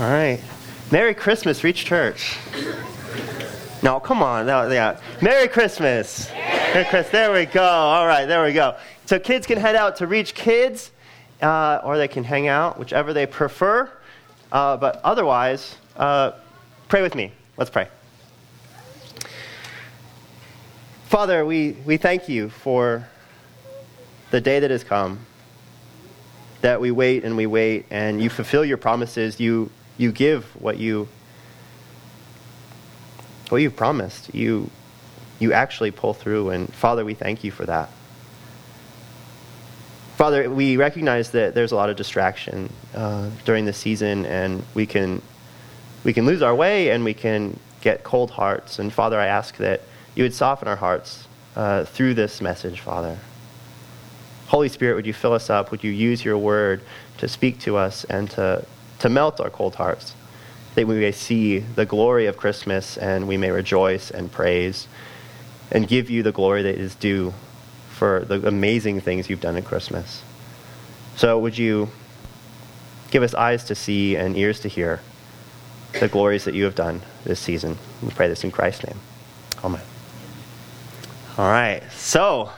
All right. Merry Christmas, Reach Church. No, come on. No, yeah. Merry Christmas. Merry Christmas. There we go. All right, there we go. So kids can head out to Reach Kids, uh, or they can hang out, whichever they prefer. Uh, but otherwise, uh, pray with me. Let's pray. Father, we, we thank you for the day that has come, that we wait and we wait, and you fulfill your promises. You you give what you what you've promised. You you actually pull through and Father, we thank you for that. Father, we recognize that there's a lot of distraction uh, during the season, and we can we can lose our way and we can get cold hearts. And Father, I ask that you would soften our hearts uh, through this message, Father. Holy Spirit, would you fill us up? Would you use your word to speak to us and to to melt our cold hearts, that we may see the glory of Christmas and we may rejoice and praise and give you the glory that is due for the amazing things you've done at Christmas. So, would you give us eyes to see and ears to hear the glories that you have done this season? We pray this in Christ's name. Amen. All right, so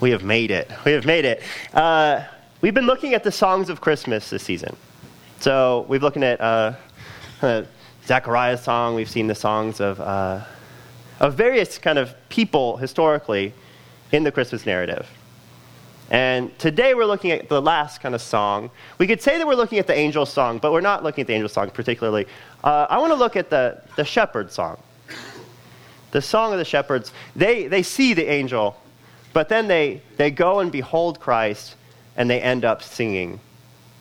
we have made it. We have made it. Uh, we've been looking at the songs of Christmas this season. So we've looking at uh, Zechariah's song. We've seen the songs of, uh, of various kind of people historically in the Christmas narrative. And today we're looking at the last kind of song. We could say that we're looking at the angel song, but we're not looking at the angel song particularly. Uh, I want to look at the, the shepherd song. The song of the shepherds. They, they see the angel, but then they, they go and behold Christ, and they end up singing.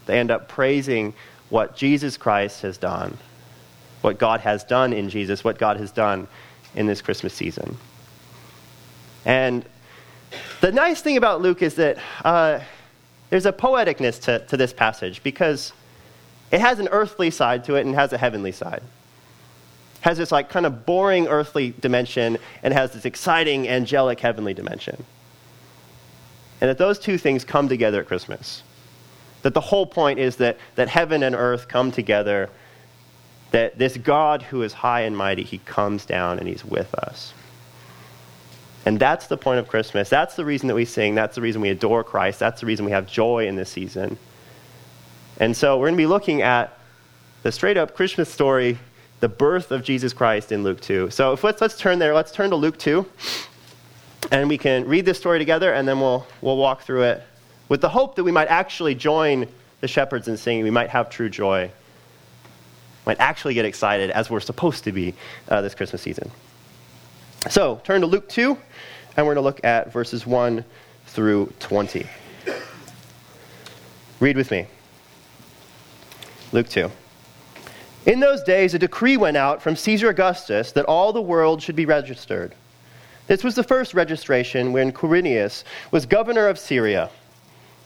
They end up praising what Jesus Christ has done, what God has done in Jesus, what God has done in this Christmas season. And the nice thing about Luke is that uh, there's a poeticness to, to this passage because it has an earthly side to it and has a heavenly side. It has this like kind of boring earthly dimension and has this exciting angelic heavenly dimension. And that those two things come together at Christmas. That the whole point is that, that heaven and earth come together, that this God who is high and mighty, he comes down and he's with us. And that's the point of Christmas. That's the reason that we sing. That's the reason we adore Christ. That's the reason we have joy in this season. And so we're going to be looking at the straight up Christmas story, the birth of Jesus Christ in Luke 2. So if let's, let's turn there. Let's turn to Luke 2. And we can read this story together, and then we'll, we'll walk through it with the hope that we might actually join the shepherds in singing. We might have true joy, might actually get excited as we're supposed to be uh, this Christmas season. So turn to Luke 2, and we're going to look at verses 1 through 20. Read with me. Luke 2. In those days, a decree went out from Caesar Augustus that all the world should be registered. This was the first registration when Quirinius was governor of Syria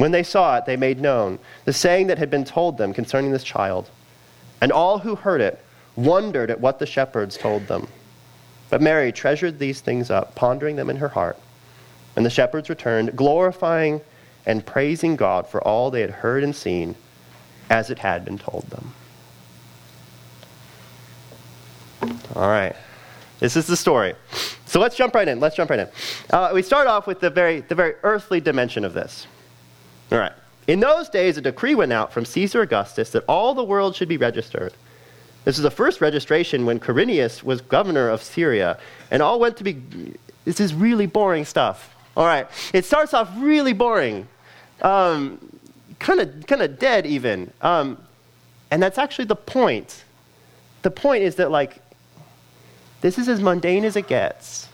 When they saw it, they made known the saying that had been told them concerning this child. And all who heard it wondered at what the shepherds told them. But Mary treasured these things up, pondering them in her heart. And the shepherds returned, glorifying and praising God for all they had heard and seen, as it had been told them. All right. This is the story. So let's jump right in. Let's jump right in. Uh, we start off with the very, the very earthly dimension of this. All right. In those days, a decree went out from Caesar Augustus that all the world should be registered. This is the first registration when Quirinius was governor of Syria, and all went to be. This is really boring stuff. All right, it starts off really boring, kind of kind of dead even, um, and that's actually the point. The point is that like this is as mundane as it gets.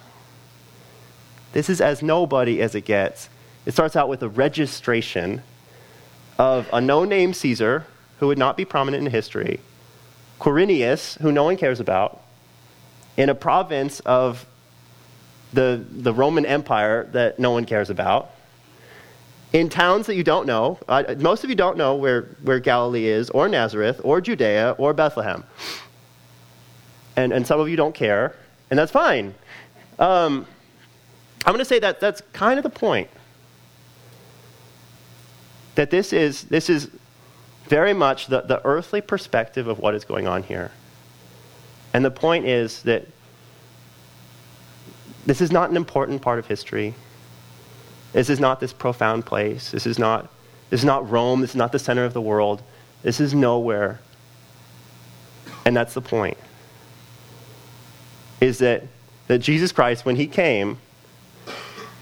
This is as nobody as it gets. It starts out with a registration of a no name Caesar who would not be prominent in history, Quirinius, who no one cares about, in a province of the, the Roman Empire that no one cares about, in towns that you don't know. Most of you don't know where, where Galilee is, or Nazareth, or Judea, or Bethlehem. And, and some of you don't care, and that's fine. Um, I'm going to say that that's kind of the point that this is, this is very much the, the earthly perspective of what is going on here. And the point is that this is not an important part of history. This is not this profound place. This is not, this is not Rome. This is not the center of the world. This is nowhere. And that's the point. Is that, that Jesus Christ, when he came,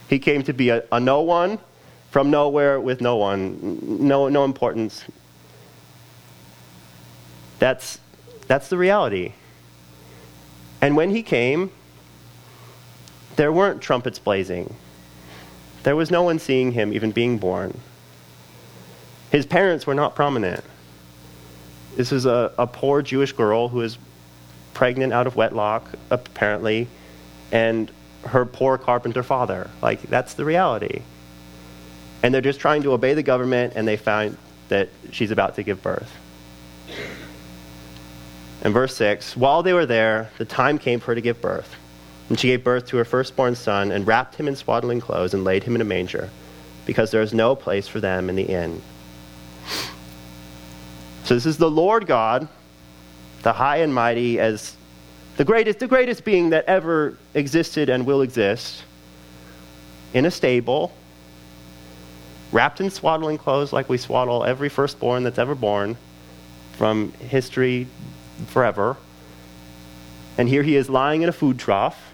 he came to be a, a no one from nowhere with no one, no, no importance. That's, that's the reality. And when he came, there weren't trumpets blazing. There was no one seeing him even being born. His parents were not prominent. This is a, a poor Jewish girl who is pregnant out of wedlock, apparently, and her poor carpenter father. Like, that's the reality and they're just trying to obey the government, and they find that she's about to give birth. In verse 6, while they were there, the time came for her to give birth. And she gave birth to her firstborn son, and wrapped him in swaddling clothes, and laid him in a manger, because there is no place for them in the inn. So this is the Lord God, the high and mighty, as the greatest, the greatest being that ever existed and will exist, in a stable wrapped in swaddling clothes like we swaddle every firstborn that's ever born from history forever. And here he is lying in a food trough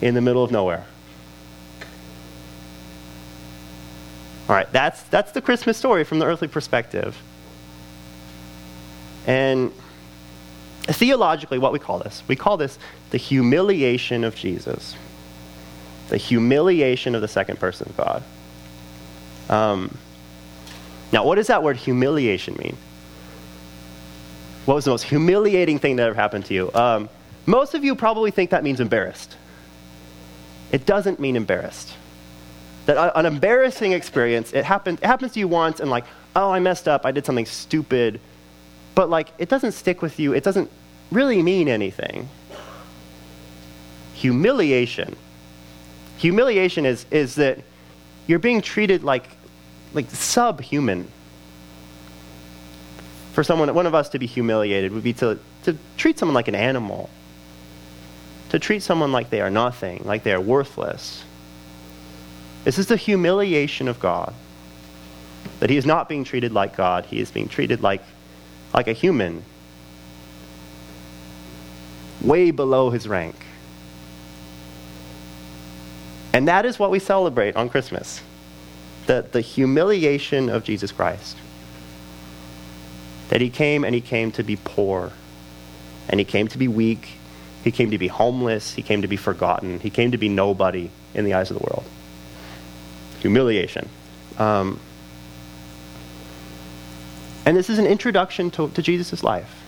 in the middle of nowhere. All right, that's, that's the Christmas story from the earthly perspective. And theologically, what we call this? We call this the humiliation of Jesus, the humiliation of the second person of God. Um, now, what does that word humiliation mean? What was the most humiliating thing that ever happened to you? Um, most of you probably think that means embarrassed. It doesn't mean embarrassed. That an embarrassing experience, it, happen, it happens to you once and like, oh, I messed up, I did something stupid. But like, it doesn't stick with you, it doesn't really mean anything. Humiliation. Humiliation is, is that you're being treated like, like subhuman. For someone, one of us to be humiliated would be to, to treat someone like an animal, to treat someone like they are nothing, like they are worthless. This is the humiliation of God. That he is not being treated like God, he is being treated like, like a human, way below his rank. And that is what we celebrate on Christmas the, the humiliation of Jesus Christ. That he came and he came to be poor, and he came to be weak, he came to be homeless, he came to be forgotten, he came to be nobody in the eyes of the world. Humiliation. Um, and this is an introduction to, to Jesus' life.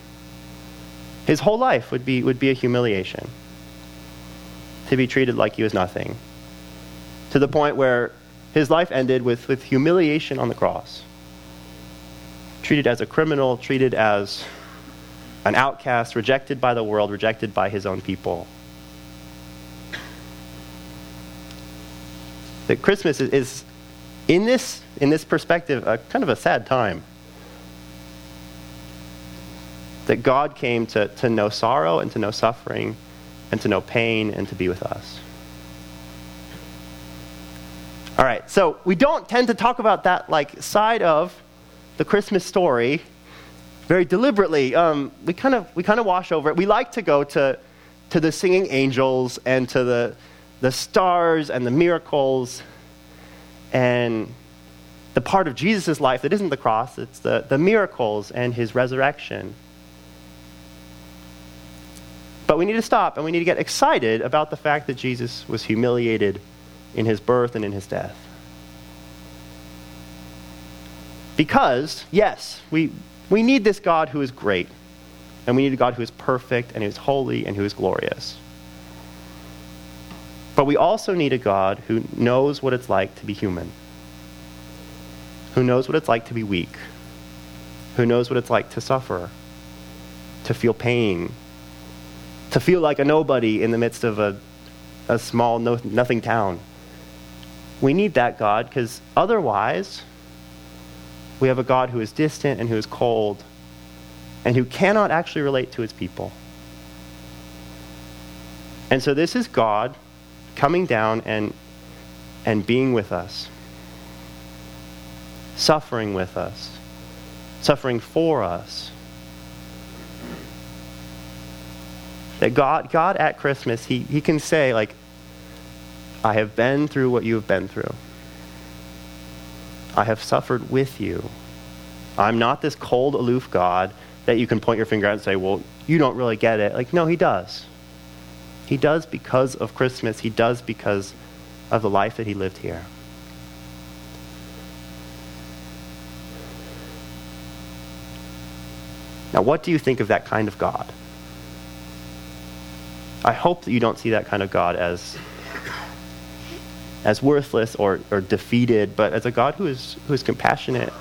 His whole life would be, would be a humiliation. To be treated like he was nothing, to the point where his life ended with, with humiliation on the cross. treated as a criminal, treated as an outcast, rejected by the world, rejected by his own people. That Christmas is, is in, this, in this perspective, a, kind of a sad time. That God came to, to know sorrow and to know suffering and to know pain and to be with us. All right, so we don't tend to talk about that like side of the Christmas story very deliberately. Um, we kind of we kind of wash over it. We like to go to to the singing angels and to the the stars and the miracles and the part of Jesus' life that isn't the cross, it's the, the miracles and his resurrection. But we need to stop and we need to get excited about the fact that Jesus was humiliated in his birth and in his death. Because, yes, we, we need this God who is great, and we need a God who is perfect, and who is holy, and who is glorious. But we also need a God who knows what it's like to be human, who knows what it's like to be weak, who knows what it's like to suffer, to feel pain, to feel like a nobody in the midst of a, a small, no, nothing town. We need that God because otherwise, we have a God who is distant and who is cold and who cannot actually relate to his people. And so this is God coming down and, and being with us, suffering with us, suffering for us. That God, God at Christmas, he, he can say, like, I have been through what you have been through. I have suffered with you. I'm not this cold, aloof God that you can point your finger at and say, well, you don't really get it. Like, no, he does. He does because of Christmas. He does because of the life that he lived here. Now, what do you think of that kind of God? I hope that you don't see that kind of God as as worthless or, or defeated, but as a God who is, who is compassionate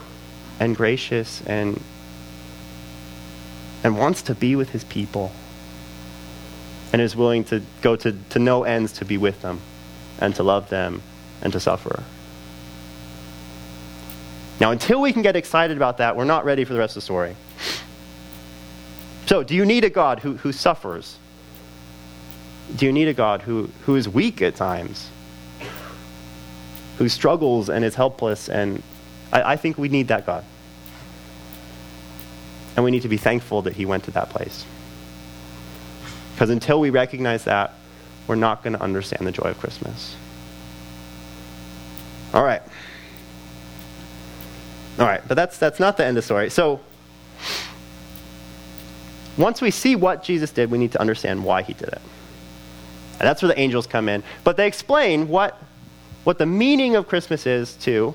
and gracious and, and wants to be with his people and is willing to go to, to no ends to be with them and to love them and to suffer. Now, until we can get excited about that, we're not ready for the rest of the story. So, do you need a God who, who suffers? Do you need a God who, who is weak at times? Who struggles and is helpless. And I, I think we need that God. And we need to be thankful that he went to that place. Because until we recognize that, we're not going to understand the joy of Christmas. All right. All right, but that's, that's not the end of the story. So, once we see what Jesus did, we need to understand why he did it. And that's where the angels come in. But they explain what what the meaning of Christmas is to,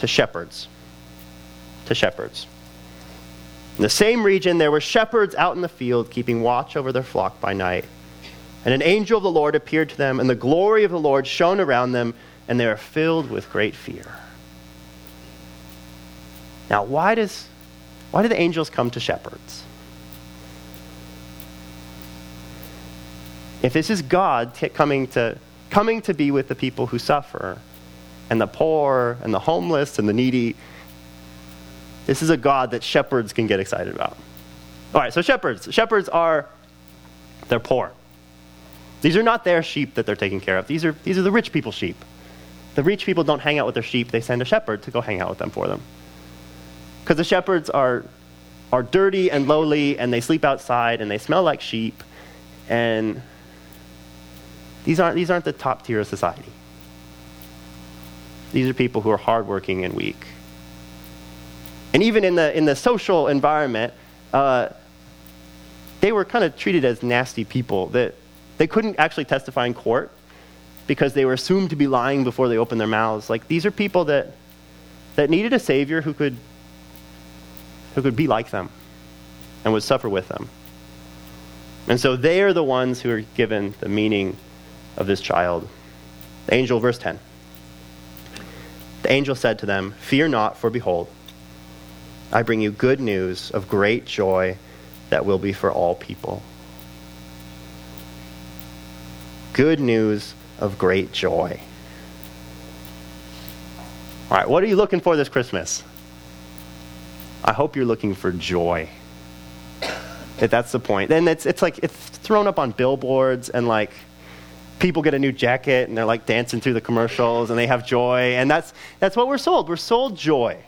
to shepherds. To shepherds. In the same region, there were shepherds out in the field keeping watch over their flock by night. And an angel of the Lord appeared to them, and the glory of the Lord shone around them, and they were filled with great fear. Now, why, does, why do the angels come to shepherds? If this is God t- coming to coming to be with the people who suffer and the poor and the homeless and the needy. This is a God that shepherds can get excited about. All right, so shepherds. Shepherds are, they're poor. These are not their sheep that they're taking care of. These are, these are the rich people's sheep. The rich people don't hang out with their sheep, they send a shepherd to go hang out with them for them. Because the shepherds are, are dirty and lowly, and they sleep outside, and they smell like sheep, and these aren't, these aren't the top tier of society. These are people who are hardworking and weak. And even in the, in the social environment, uh, they were kind of treated as nasty people that they couldn't actually testify in court because they were assumed to be lying before they opened their mouths. Like these are people that, that needed a savior who could, who could be like them and would suffer with them. And so they are the ones who are given the meaning of this child. The angel, verse 10. The angel said to them, Fear not, for behold, I bring you good news of great joy that will be for all people. Good news of great joy. All right, what are you looking for this Christmas? I hope you're looking for joy. If that's the point. Then it's, it's like it's thrown up on billboards and like people get a new jacket and they're like dancing through the commercials and they have joy. And that's, that's what we're sold. We're sold joy.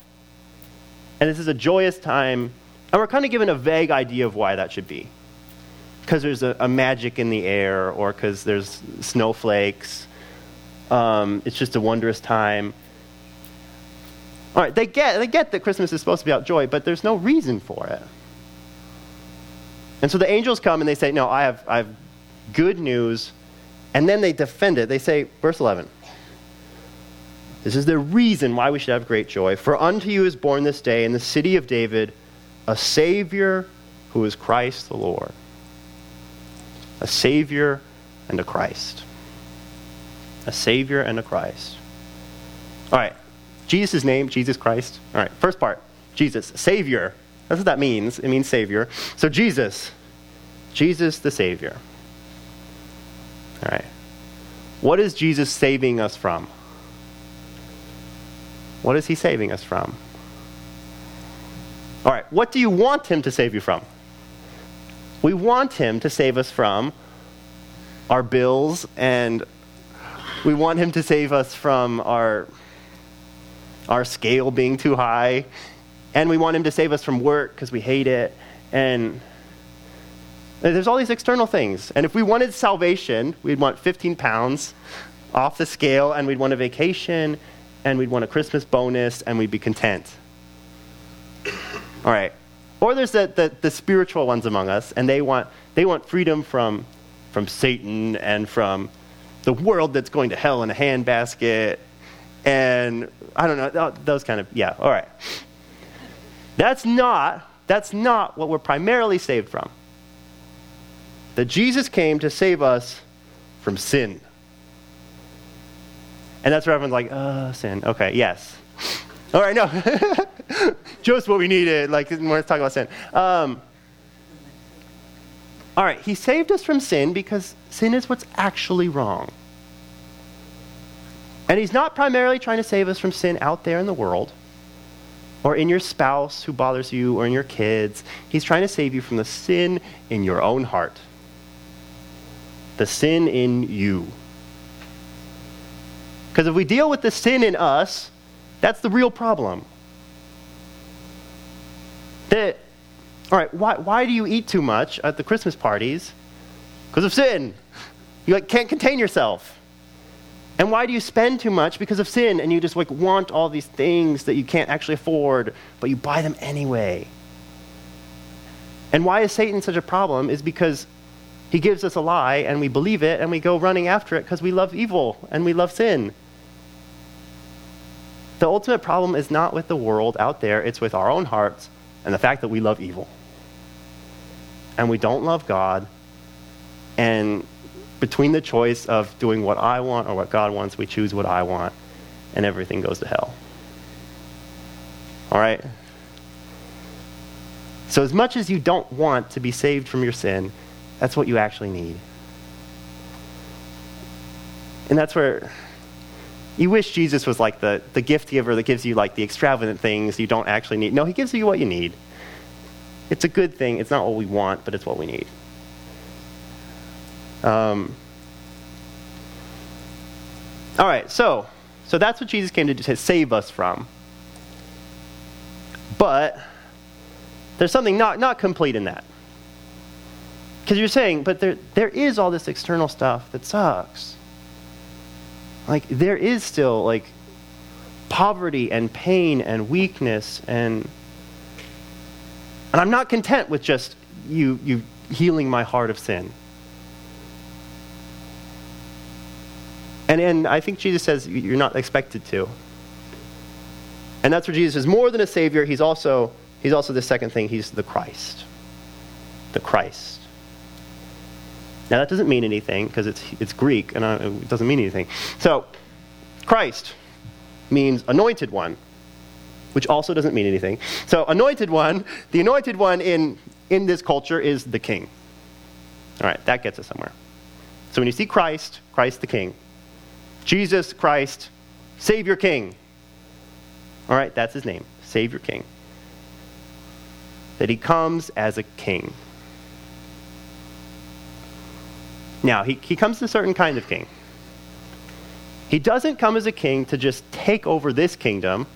And this is a joyous time. And we're kind of given a vague idea of why that should be. Because there's a, a, magic in the air or because there's snowflakes. Um, it's just a wondrous time. All right, they get, they get that Christmas is supposed to be about joy, but there's no reason for it. And so the angels come and they say, No, I have, I have good news. And then they defend it. They say, verse 11, this is the reason why we should have great joy. For unto you is born this day in the city of David a Savior who is Christ the Lord. A Savior and a Christ. A Savior and a Christ. All right, Jesus' name, Jesus Christ. All right, first part, Jesus, Savior. That's what that means. It means Savior. So, Jesus, Jesus the Savior. All right. What is Jesus saving us from? What is he saving us from? All right, what do you want him to save you from? We want him to save us from our bills and we want him to save us from our our scale being too high and we want him to save us from work because we hate it and there's all these external things and if we wanted salvation we'd want 15 pounds off the scale and we'd want a vacation and we'd want a Christmas bonus and we'd be content. All right. Or there's the, the, the, spiritual ones among us, and they want, they want freedom from, from Satan and from the world that's going to hell in a handbasket. And I don't know, those kind of, yeah, all right. That's not, that's not what we're primarily saved from. That Jesus came to save us from sin. And that's where everyone's like, uh, sin. Okay, yes. All right, no. Just what we needed. Like, we're talking about sin. Um, all right, he saved us from sin because sin is what's actually wrong. And he's not primarily trying to save us from sin out there in the world or in your spouse who bothers you or in your kids. He's trying to save you from the sin in your own heart, the sin in you. Because if we deal with the sin in us, that's the real problem. That, all right, why, why do you eat too much at the Christmas parties? Because of sin. You like, can't contain yourself. And why do you spend too much? Because of sin, and you just like want all these things that you can't actually afford, but you buy them anyway. And why is Satan such a problem? Is because he gives us a lie and we believe it and we go running after it because we love evil and we love sin. The ultimate problem is not with the world out there, it's with our own hearts and the fact that we love evil. And we don't love God. And between the choice of doing what I want or what God wants, we choose what I want, and everything goes to hell. All right? So, as much as you don't want to be saved from your sin, that's what you actually need. And that's where you wish Jesus was like the, the gift giver that gives you like the extravagant things you don't actually need. No, he gives you what you need. It's a good thing. It's not what we want, but it's what we need. Um, all right, so so that's what Jesus came to, to save us from. But there's something not, not complete in that. Because you're saying, but there, there is all this external stuff that sucks like there is still like poverty and pain and weakness and and I'm not content with just you you healing my heart of sin. And and I think Jesus says you're not expected to. And that's where Jesus is more than a savior, he's also he's also the second thing, he's the Christ. The Christ. Now, that doesn't mean anything because it's, it's Greek and it doesn't mean anything. So, Christ means anointed one. which also doesn't mean anything. So, anointed one, the anointed one in, in this culture is the king. All right, that gets us somewhere. So, when you see Christ, Christ the king, Jesus Christ, Savior King, all right, that's his name, Savior King. That he comes as a king. Now, he, he comes to a certain kind of king. He doesn't come as a king to just take over this kingdom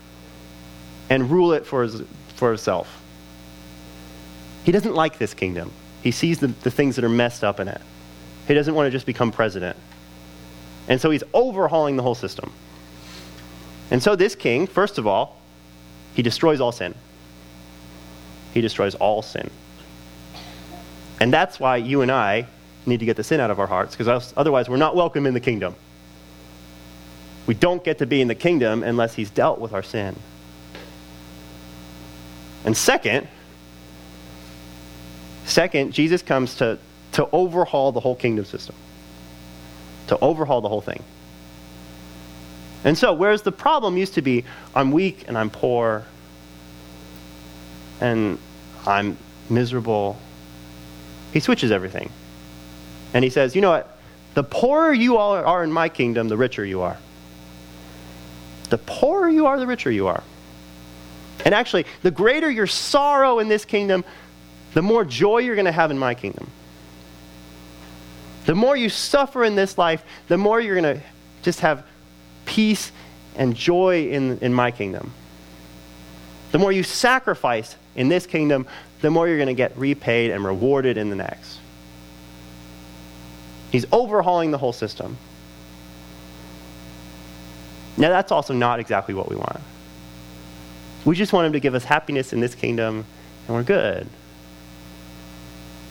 and rule it for, his, for himself. He doesn't like this kingdom. He sees the, the things that are messed up in it. He doesn't want to just become president. And so he's overhauling the whole system. And so this king, first of all, he destroys all sin. He destroys all sin. And that's why you and I need to get the sin out of our hearts, because otherwise we're not welcome in the kingdom. We don't get to be in the kingdom unless he's dealt with our sin. And second, second, Jesus comes to, to overhaul the whole kingdom system. To overhaul the whole thing. And so, whereas the problem used to be, I'm weak and I'm poor and I'm miserable, he switches everything. And he says, You know what? The poorer you all are in my kingdom, the richer you are. The poorer you are, the richer you are. And actually, the greater your sorrow in this kingdom, the more joy you're going to have in my kingdom. The more you suffer in this life, the more you're going to just have peace and joy in, in my kingdom. The more you sacrifice in this kingdom, the more you're going to get repaid and rewarded in the next. He's overhauling the whole system. Now, that's also not exactly what we want. We just want him to give us happiness in this kingdom, and we're good.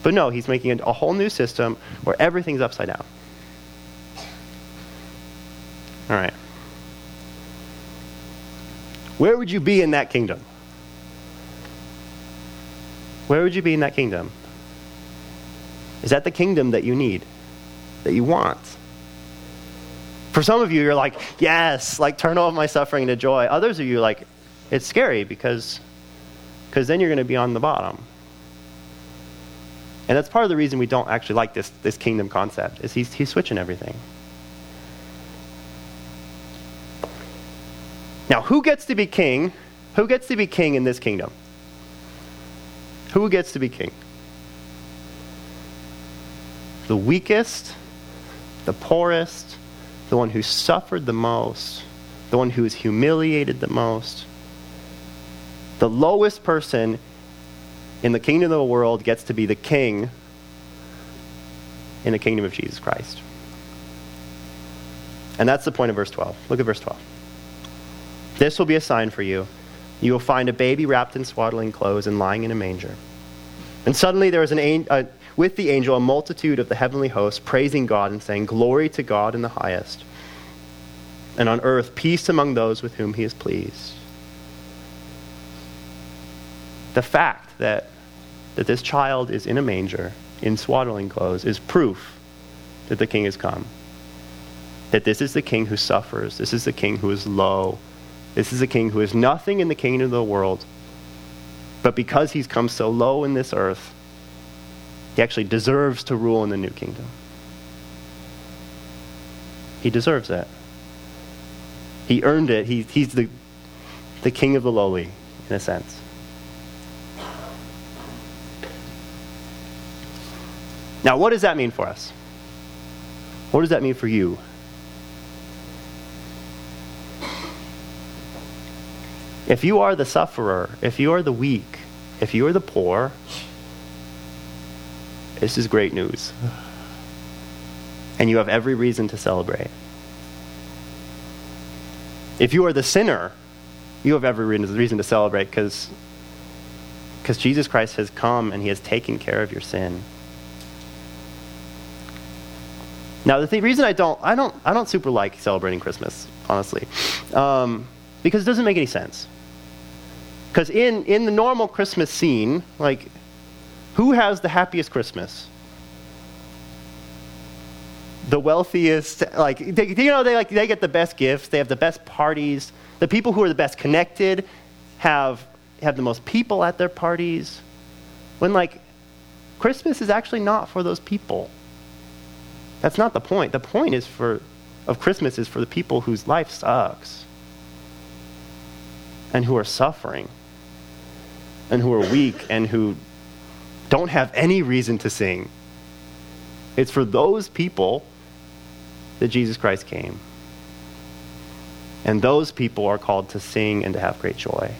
But no, he's making a whole new system where everything's upside down. All right. Where would you be in that kingdom? Where would you be in that kingdom? Is that the kingdom that you need, that you want? For some of you, you're like, yes, like turn all of my suffering into joy. Others of you, like, it's scary because because then you're going to be on the bottom. And that's part of the reason we don't actually like this, this kingdom concept, is he's, he's switching everything. Now, who gets to be king? Who gets to be king in this kingdom? Who gets to be king? The weakest, the poorest, the one who suffered the most, the one who is humiliated the most. The lowest person in the kingdom of the world gets to be the king in the kingdom of Jesus Christ. And that's the point of verse 12. Look at verse 12. This will be a sign for you. You will find a baby wrapped in swaddling clothes and lying in a manger. And suddenly there was an, uh, with the angel a multitude of the heavenly hosts praising God and saying, Glory to God in the highest, and on earth peace among those with whom he is pleased. The fact that, that this child is in a manger, in swaddling clothes, is proof that the king has come. That this is the king who suffers, this is the king who is low, this is the king who is nothing in the kingdom of the world. But because he's come so low in this earth, he actually deserves to rule in the new kingdom. He deserves that. He earned it. He, he's the, the king of the lowly, in a sense. Now, what does that mean for us? What does that mean for you? If you are the sufferer, if you are the weak, if you are the poor, this is great news. And you have every reason to celebrate. If you are the sinner, you have every reason to celebrate because Jesus Christ has come and he has taken care of your sin. Now, the th- reason I don't, I don't, I don't super like celebrating Christmas, honestly, um, because it doesn't make any sense. Because in, in the normal Christmas scene, like, who has the happiest Christmas? The wealthiest, like, they, you know, they, like, they get the best gifts, they have the best parties. The people who are the best connected have, have the most people at their parties, when like Christmas is actually not for those people. That's not the point. The point is for of Christmas is for the people whose life sucks and who are suffering and who are weak and who don't have any reason to sing. It's for those people that Jesus Christ came. And those people are called to sing and to have great joy.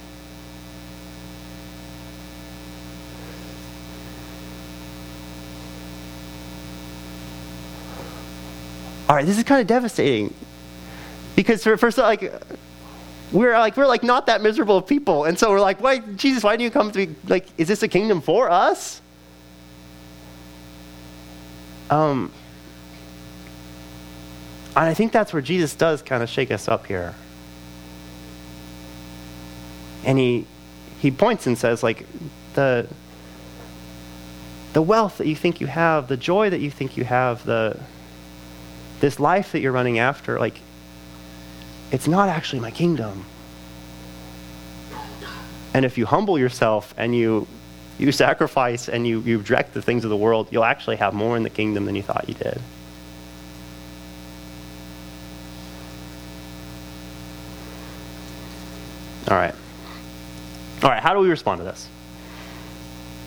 All right, this is kind of devastating. Because for first like we're like we're like not that miserable of people. And so we're like, why Jesus, why do you come to be like is this a kingdom for us? Um and I think that's where Jesus does kind of shake us up here. And he he points and says like the the wealth that you think you have, the joy that you think you have, the this life that you're running after, like it's not actually my kingdom. And if you humble yourself and you you sacrifice and you, you reject the things of the world, you'll actually have more in the kingdom than you thought you did. All right. All right, how do we respond to this?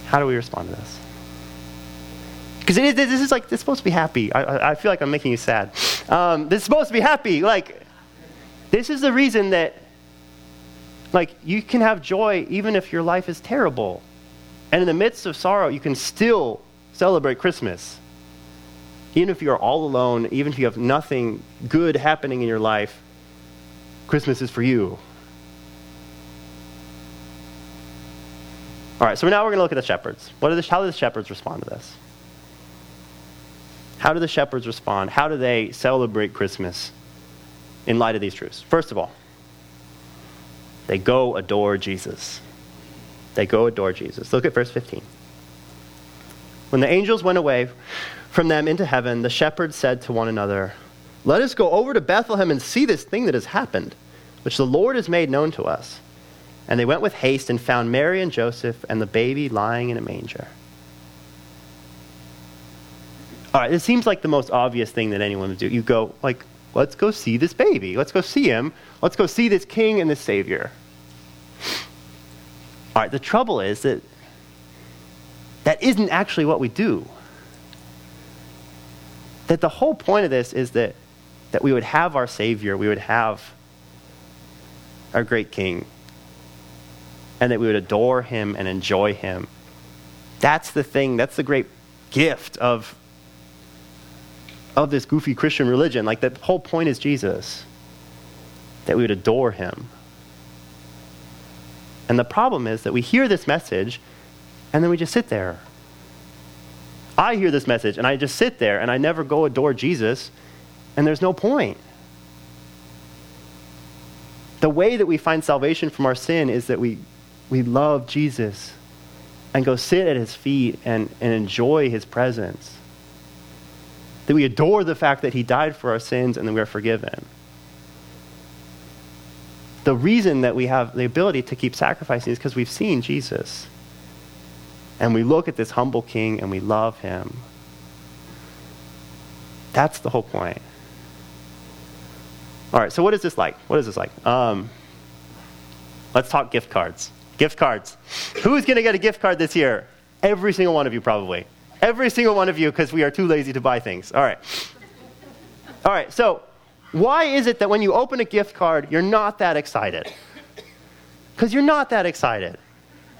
How do we respond to this? Because this is like, it's supposed to be happy. I, I feel like I'm making you sad. Um, this is supposed to be happy. Like, this is the reason that, like, you can have joy even if your life is terrible. And in the midst of sorrow, you can still celebrate Christmas. Even if you're all alone, even if you have nothing good happening in your life, Christmas is for you. All right, so now we're going to look at the shepherds. What are the, how do the shepherds respond to this? How do the shepherds respond? How do they celebrate Christmas in light of these truths? First of all, they go adore Jesus. They go adore Jesus. Look at verse 15. When the angels went away from them into heaven, the shepherds said to one another, Let us go over to Bethlehem and see this thing that has happened, which the Lord has made known to us. And they went with haste and found Mary and Joseph and the baby lying in a manger. All right, it seems like the most obvious thing that anyone would do. You go, like, let's go see this baby. Let's go see him. Let's go see this king and this savior. All right, the trouble is that that isn't actually what we do. That the whole point of this is that, that we would have our Savior, we would have our great King, and that we would adore him and enjoy him. That's the thing, that's the great gift of, of this goofy Christian religion. Like, the whole point is Jesus, that we would adore him. And the problem is that we hear this message and then we just sit there. I hear this message and I just sit there and I never go adore Jesus, and there's no point. The way that we find salvation from our sin is that we we love Jesus and go sit at his feet and, and enjoy his presence. That we adore the fact that he died for our sins and that we are forgiven. The reason that we have the ability to keep sacrificing is because we've seen Jesus. And we look at this humble king and we love him. That's the whole point. All right, so what is this like? What is this like? Um, let's talk gift cards. Gift cards. Who's going to get a gift card this year? Every single one of you, probably. Every single one of you, because we are too lazy to buy things. All right. All right, so why is it that when you open a gift card, you're not that excited? Because you're not that excited.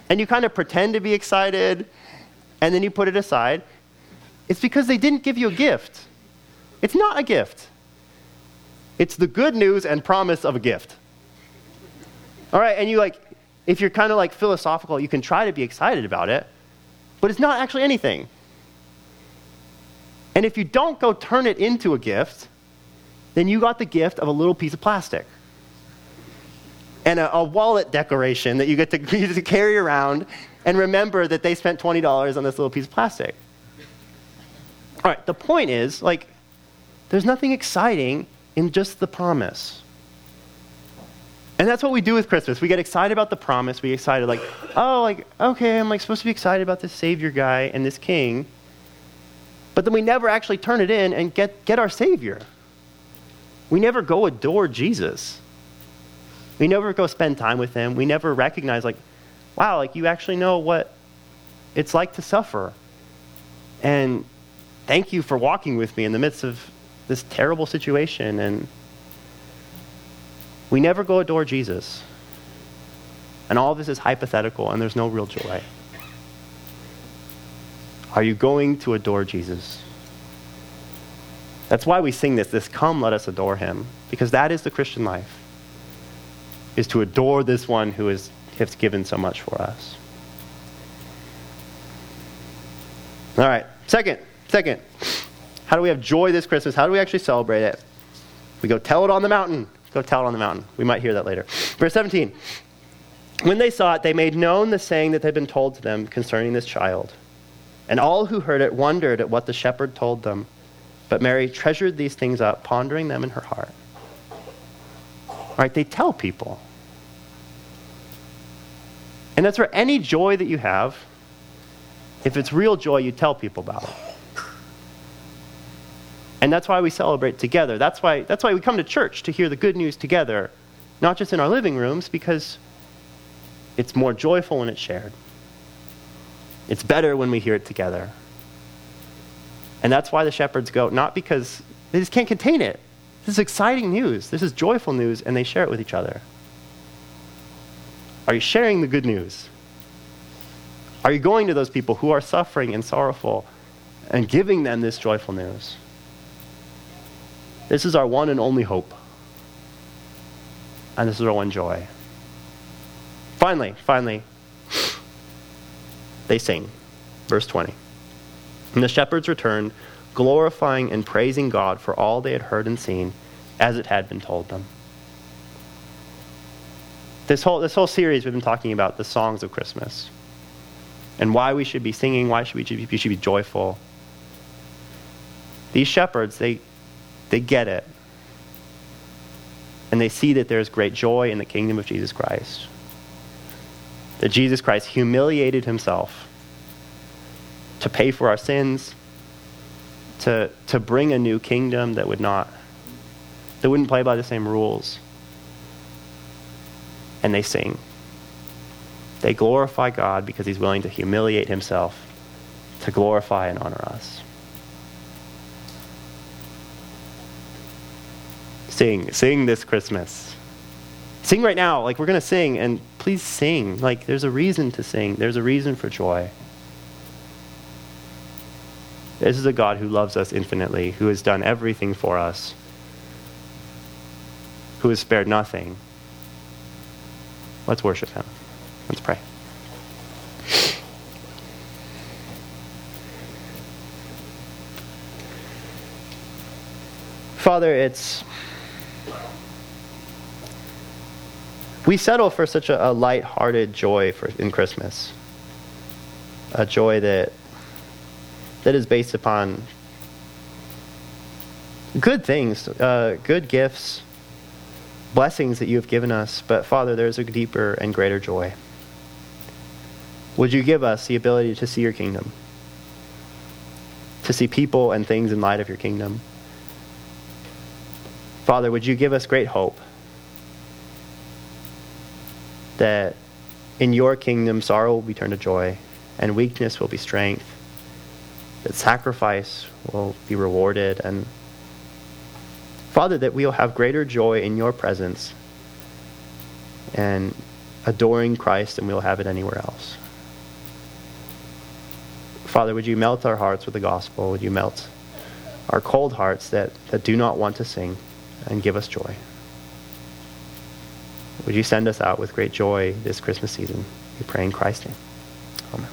And you kind of pretend to be excited, and then you put it aside. It's because they didn't give you a gift. It's not a gift, it's the good news and promise of a gift. All right, and you like, if you're kind of like philosophical, you can try to be excited about it, but it's not actually anything. And if you don't go turn it into a gift, then you got the gift of a little piece of plastic and a, a wallet decoration that you get, to, you get to carry around and remember that they spent $20 on this little piece of plastic. All right, the point is like, there's nothing exciting in just the promise. And that's what we do with Christmas. We get excited about the promise. We get excited, like, oh, like, okay, I'm like supposed to be excited about this Savior guy and this King. But then we never actually turn it in and get, get our Savior. We never go adore Jesus. We never go spend time with him. We never recognize, like, wow, like you actually know what it's like to suffer. And thank you for walking with me in the midst of this terrible situation. And we never go adore Jesus. And all this is hypothetical, and there's no real joy. Are you going to adore Jesus? That's why we sing this, this come, let us adore him, because that is the Christian life, is to adore this one who is, has given so much for us. All right, second, second, how do we have joy this Christmas? How do we actually celebrate it? We go tell it on the mountain. Go tell it on the mountain. We might hear that later. Verse 17. When they saw it, they made known the saying that had been told to them concerning this child. And all who heard it wondered at what the shepherd told them. But Mary treasured these things up, pondering them in her heart. Right, they tell people. And that's where any joy that you have, if it's real joy, you tell people about it. And that's why we celebrate together. That's why, that's why we come to church to hear the good news together, not just in our living rooms, because it's more joyful when it's shared. It's better when we hear it together. And that's why the shepherds go, not because they just can't contain it. This is exciting news. This is joyful news, and they share it with each other. Are you sharing the good news? Are you going to those people who are suffering and sorrowful and giving them this joyful news? This is our one and only hope. And this is our one joy. Finally, finally, they sing. Verse 20. And the shepherds returned, glorifying and praising God for all they had heard and seen, as it had been told them. This whole, this whole series, we've been talking about the songs of Christmas and why we should be singing, why should we, we should be joyful. These shepherds, they, they get it. And they see that there's great joy in the kingdom of Jesus Christ. That Jesus Christ humiliated himself to pay for our sins, to, to bring a new kingdom that would not, that wouldn't play by the same rules. And they sing. They glorify God because he's willing to humiliate himself to glorify and honor us. Sing, sing this Christmas. Sing right now. Like, we're going to sing, and please sing. Like, there's a reason to sing, there's a reason for joy. This is a God who loves us infinitely, who has done everything for us, who has spared nothing. Let's worship him. Let's pray. Father, it's. We settle for such a, a light-hearted joy for, in Christmas. A joy that that is based upon good things, uh, good gifts, blessings that you have given us. But Father, there's a deeper and greater joy. Would you give us the ability to see your kingdom, to see people and things in light of your kingdom? Father, would you give us great hope that in your kingdom sorrow will be turned to joy and weakness will be strength that sacrifice will be rewarded, and Father, that we'll have greater joy in your presence and adoring Christ than we'll have it anywhere else. Father, would you melt our hearts with the gospel? Would you melt our cold hearts that, that do not want to sing and give us joy? Would you send us out with great joy this Christmas season? We pray in Christ's name. Amen.